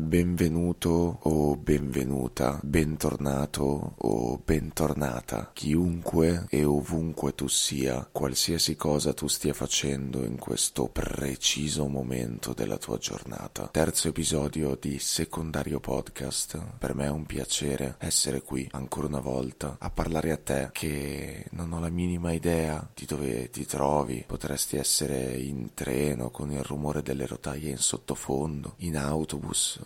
Benvenuto o benvenuta, bentornato o bentornata, chiunque e ovunque tu sia, qualsiasi cosa tu stia facendo in questo preciso momento della tua giornata. Terzo episodio di Secondario Podcast. Per me è un piacere essere qui ancora una volta a parlare a te che non ho la minima idea di dove ti trovi. Potresti essere in treno con il rumore delle rotaie in sottofondo, in autobus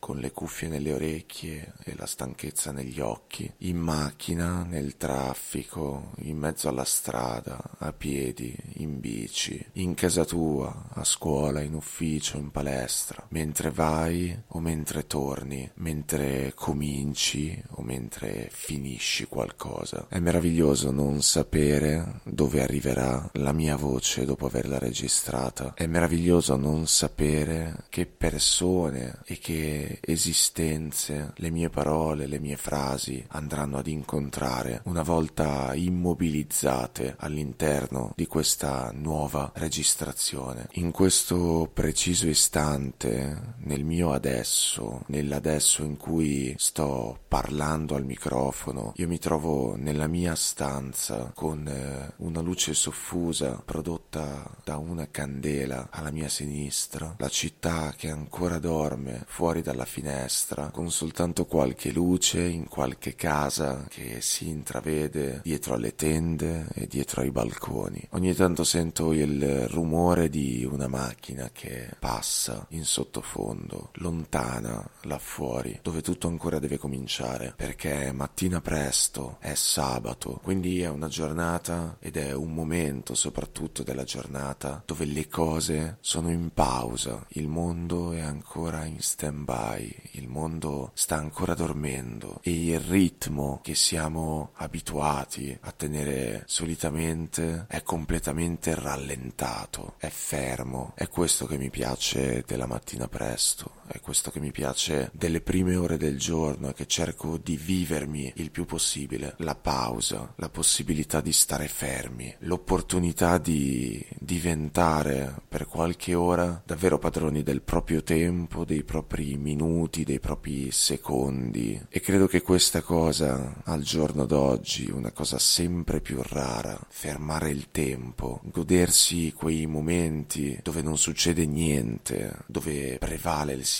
con le cuffie nelle orecchie e la stanchezza negli occhi, in macchina, nel traffico, in mezzo alla strada, a piedi, in bici, in casa tua, a scuola, in ufficio, in palestra, mentre vai o mentre torni, mentre cominci o mentre finisci qualcosa. È meraviglioso non sapere dove arriverà la mia voce dopo averla registrata. È meraviglioso non sapere che persone e che esistenze, le mie parole, le mie frasi andranno ad incontrare una volta immobilizzate all'interno di questa nuova registrazione. In questo preciso istante, nel mio adesso, nell'adesso in cui sto parlando al microfono, io mi trovo nella mia stanza con eh, una luce soffusa prodotta da una candela alla mia sinistra, la città che ancora dorme fuori dalla dalla finestra, con soltanto qualche luce in qualche casa che si intravede dietro alle tende e dietro ai balconi. Ogni tanto sento il rumore di una macchina che passa in sottofondo, lontana là fuori, dove tutto ancora deve cominciare, perché è mattina presto, è sabato, quindi è una giornata ed è un momento soprattutto della giornata dove le cose sono in pausa, il mondo è ancora in stand by sai, il mondo sta ancora dormendo e il ritmo che siamo abituati a tenere solitamente è completamente rallentato, è fermo. È questo che mi piace della mattina presto, è questo che mi piace delle prime ore del giorno che cerco di vivermi il più possibile. La pausa, la possibilità di stare fermi, l'opportunità di diventare per qualche ora davvero padroni del proprio tempo, dei propri minuti minuti, dei propri secondi e credo che questa cosa al giorno d'oggi, una cosa sempre più rara, fermare il tempo, godersi quei momenti dove non succede niente, dove prevale il silenzio,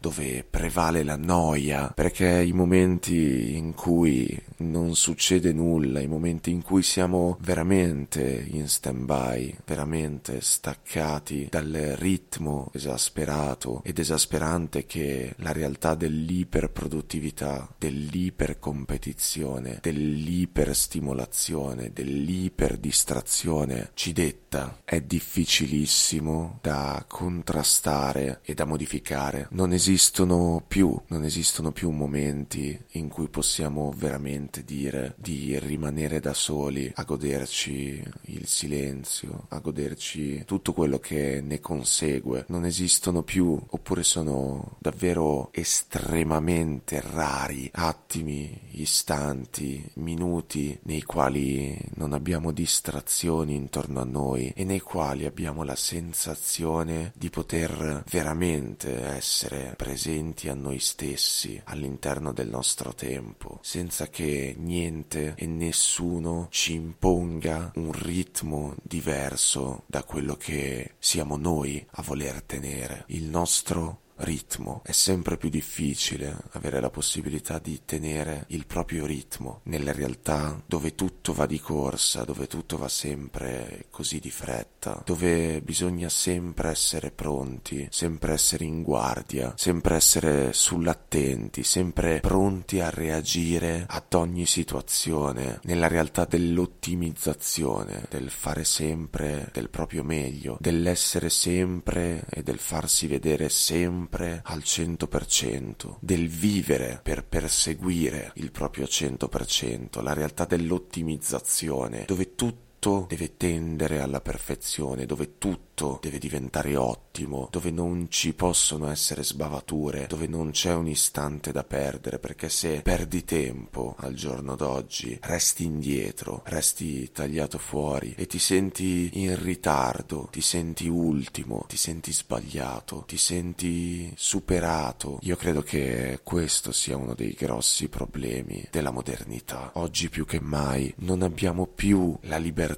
dove prevale la noia, perché i momenti in cui non succede nulla, i momenti in cui siamo veramente in stand-by, veramente staccati dal ritmo esasperato ed esasperante che la realtà dell'iperproduttività, dell'ipercompetizione, dell'iperstimolazione, dell'iperdistrazione ci detta è difficilissimo da contrastare e da modificare. Non esistono più, non esistono più momenti in cui possiamo veramente dire di rimanere da soli a goderci il silenzio, a goderci tutto quello che ne consegue. Non esistono più, oppure sono davvero estremamente rari attimi, istanti, minuti nei quali non abbiamo distrazioni intorno a noi e nei quali abbiamo la sensazione di poter veramente essere presenti a noi stessi all'interno del nostro tempo, senza che niente e nessuno ci imponga un ritmo diverso da quello che siamo noi a voler tenere. Il nostro ritmo. È sempre più difficile avere la possibilità di tenere il proprio ritmo nelle realtà dove tutto va di corsa, dove tutto va sempre così di fretta, dove bisogna sempre essere pronti, sempre essere in guardia, sempre essere sull'attenti, sempre pronti a reagire ad ogni situazione, nella realtà dell'ottimizzazione, del fare sempre del proprio meglio, dell'essere sempre e del farsi vedere sempre sempre al 100%, del vivere per perseguire il proprio 100%, la realtà dell'ottimizzazione, dove tutto deve tendere alla perfezione, dove tutto tutto deve diventare ottimo, dove non ci possono essere sbavature, dove non c'è un istante da perdere, perché se perdi tempo al giorno d'oggi, resti indietro, resti tagliato fuori e ti senti in ritardo, ti senti ultimo, ti senti sbagliato, ti senti superato. Io credo che questo sia uno dei grossi problemi della modernità. Oggi più che mai non abbiamo più la libertà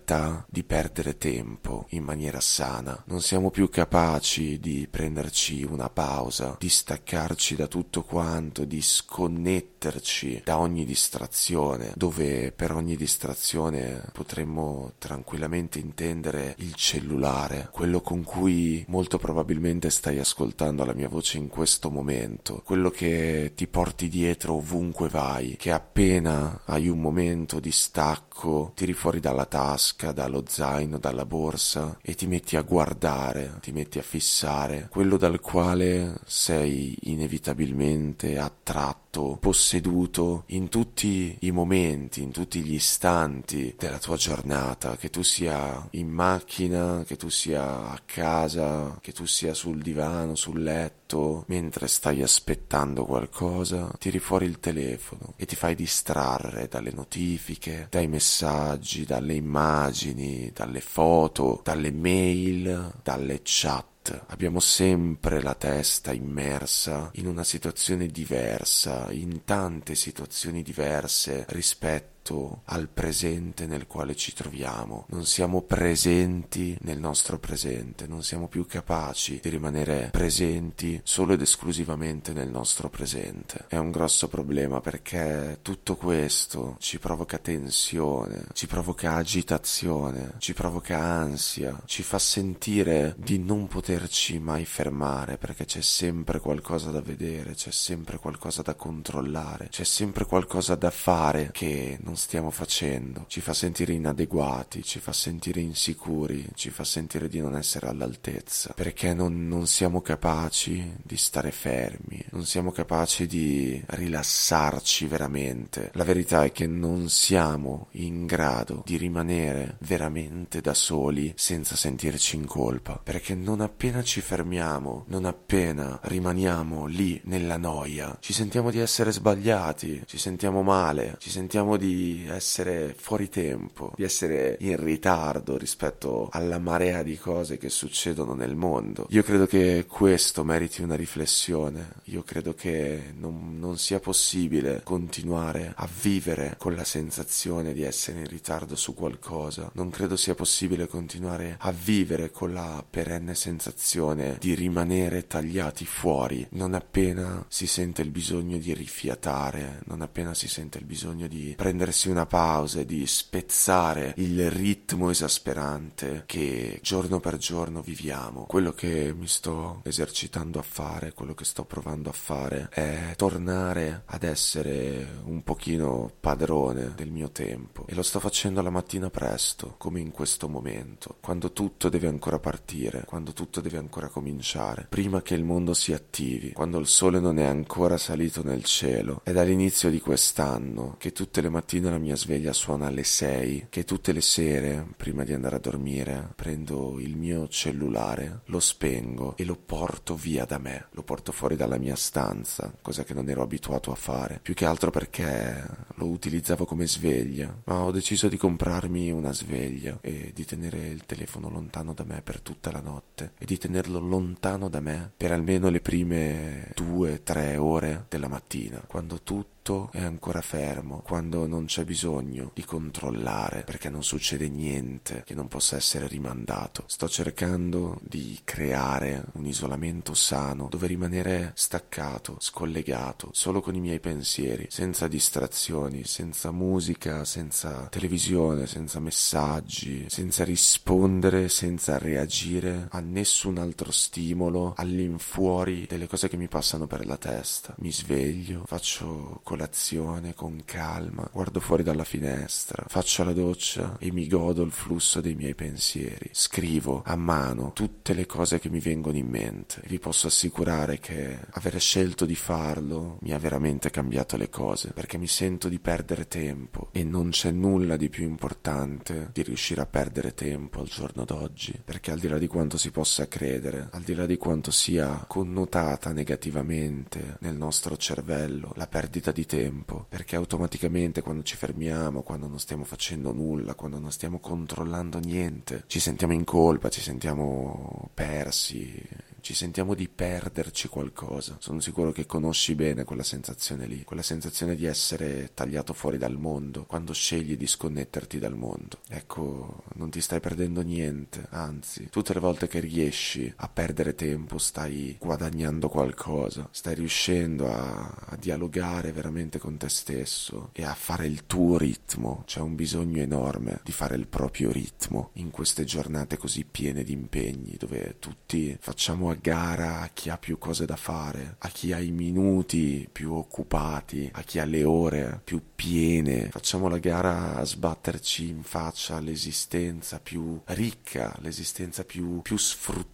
di perdere tempo in maniera sana. Non siamo più capaci di prenderci una pausa, di staccarci da tutto quanto, di sconnetterci da ogni distrazione, dove per ogni distrazione potremmo tranquillamente intendere il cellulare, quello con cui molto probabilmente stai ascoltando la mia voce in questo momento, quello che ti porti dietro ovunque vai, che appena hai un momento di stacco tiri fuori dalla tasca, dallo zaino, dalla borsa e ti metti a guardare, ti metti a fissare quello dal quale sei inevitabilmente attratto, posseduto in tutti i momenti, in tutti gli istanti della tua giornata, che tu sia in macchina, che tu sia a casa, che tu sia sul divano, sul letto, mentre stai aspettando qualcosa, tiri fuori il telefono e ti fai distrarre dalle notifiche, dai messaggi, dalle immagini, dalle foto, dalle mail dalle chat abbiamo sempre la testa immersa in una situazione diversa, in tante situazioni diverse rispetto rispetto al presente nel quale ci troviamo, non siamo presenti nel nostro presente, non siamo più capaci di rimanere presenti solo ed esclusivamente nel nostro presente. È un grosso problema perché tutto questo ci provoca tensione, ci provoca agitazione, ci provoca ansia, ci fa sentire di non poterci mai fermare perché c'è sempre qualcosa da vedere, c'è sempre qualcosa da controllare, c'è sempre qualcosa da fare che non non stiamo facendo, ci fa sentire inadeguati, ci fa sentire insicuri, ci fa sentire di non essere all'altezza, perché non, non siamo capaci di stare fermi, non siamo capaci di rilassarci veramente. La verità è che non siamo in grado di rimanere veramente da soli senza sentirci in colpa, perché non appena ci fermiamo, non appena rimaniamo lì nella noia, ci sentiamo di essere sbagliati, ci sentiamo male, ci sentiamo di essere fuori tempo, di essere in ritardo rispetto alla marea di cose che succedono nel mondo. Io credo che questo meriti una riflessione, io credo che non, non sia possibile continuare a vivere con la sensazione di essere in ritardo su qualcosa, non credo sia possibile continuare a vivere con la perenne sensazione di rimanere tagliati fuori non appena si sente il bisogno di rifiatare, non appena si sente il bisogno di prendere prendersi una pausa e di spezzare il ritmo esasperante che giorno per giorno viviamo. Quello che mi sto esercitando a fare, quello che sto provando a fare è tornare ad essere un pochino padrone del mio tempo e lo sto facendo la mattina presto, come in questo momento, quando tutto deve ancora partire, quando tutto deve ancora cominciare, prima che il mondo si attivi, quando il sole non è ancora salito nel cielo. È dall'inizio di quest'anno che tutte le mattine mattina la mia sveglia suona alle 6, che tutte le sere, prima di andare a dormire, prendo il mio cellulare, lo spengo e lo porto via da me, lo porto fuori dalla mia stanza, cosa che non ero abituato a fare, più che altro perché lo utilizzavo come sveglia, ma ho deciso di comprarmi una sveglia e di tenere il telefono lontano da me per tutta la notte e di tenerlo lontano da me per almeno le prime due, tre ore della mattina, quando tutto tutto è ancora fermo, quando non c'è bisogno di controllare perché non succede niente che non possa essere rimandato. Sto cercando di creare un isolamento sano dove rimanere staccato, scollegato, solo con i miei pensieri, senza distrazioni, senza musica, senza televisione, senza messaggi, senza rispondere, senza reagire a nessun altro stimolo all'infuori delle cose che mi passano per la testa. Mi sveglio, faccio quello colazione con calma, guardo fuori dalla finestra, faccio la doccia e mi godo il flusso dei miei pensieri. Scrivo a mano tutte le cose che mi vengono in mente. Vi posso assicurare che avere scelto di farlo mi ha veramente cambiato le cose, perché mi sento di perdere tempo e non c'è nulla di più importante di riuscire a perdere tempo al giorno d'oggi, perché al di là di quanto si possa credere, al di là di quanto sia connotata negativamente nel nostro cervello la perdita di tempo, perché automaticamente quando ci fermiamo, quando non stiamo facendo nulla, quando non stiamo controllando niente, ci sentiamo in colpa, ci sentiamo persi, ci sentiamo di perderci qualcosa. Sono sicuro che conosci bene quella sensazione lì, quella sensazione di essere tagliato fuori dal mondo, quando scegli di sconnetterti dal mondo. Ecco, non ti stai perdendo niente, anzi, tutte le volte che riesci a perdere tempo stai guadagnando qualcosa, stai riuscendo a, a dialogare veramente con te stesso e a fare il tuo ritmo. C'è un bisogno enorme di fare il proprio ritmo in queste giornate così piene di impegni, dove tutti facciamo gara a chi ha più cose da fare, a chi ha i minuti più occupati, a chi ha le ore più piene. Facciamo la gara a sbatterci in faccia l'esistenza più ricca, l'esistenza più, più sfruttata,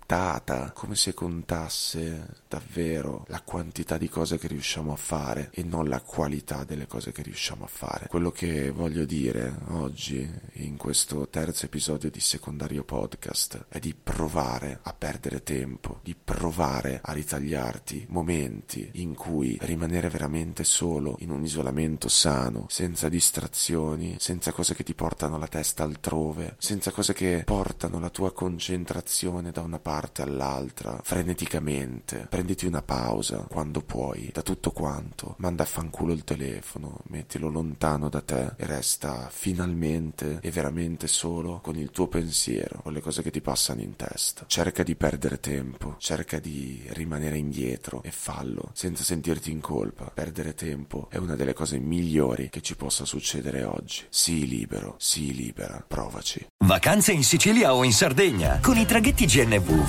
come se contasse davvero la quantità di cose che riusciamo a fare e non la qualità delle cose che riusciamo a fare. Quello che voglio dire oggi in questo terzo episodio di secondario podcast è di provare a perdere tempo, di provare a ritagliarti momenti in cui rimanere veramente solo in un isolamento sano, senza distrazioni, senza cose che ti portano la testa altrove, senza cose che portano la tua concentrazione da una parte all'altra freneticamente. Prenditi una pausa quando puoi da tutto quanto, manda a fanculo il telefono, mettilo lontano da te e resta finalmente e veramente solo con il tuo pensiero, con le cose che ti passano in testa. Cerca di perdere tempo, cerca di rimanere indietro e fallo senza sentirti in colpa. Perdere tempo è una delle cose migliori che ci possa succedere oggi. Sii libero, sii libera, provaci. Vacanze in Sicilia o in Sardegna. Con i traghetti GNV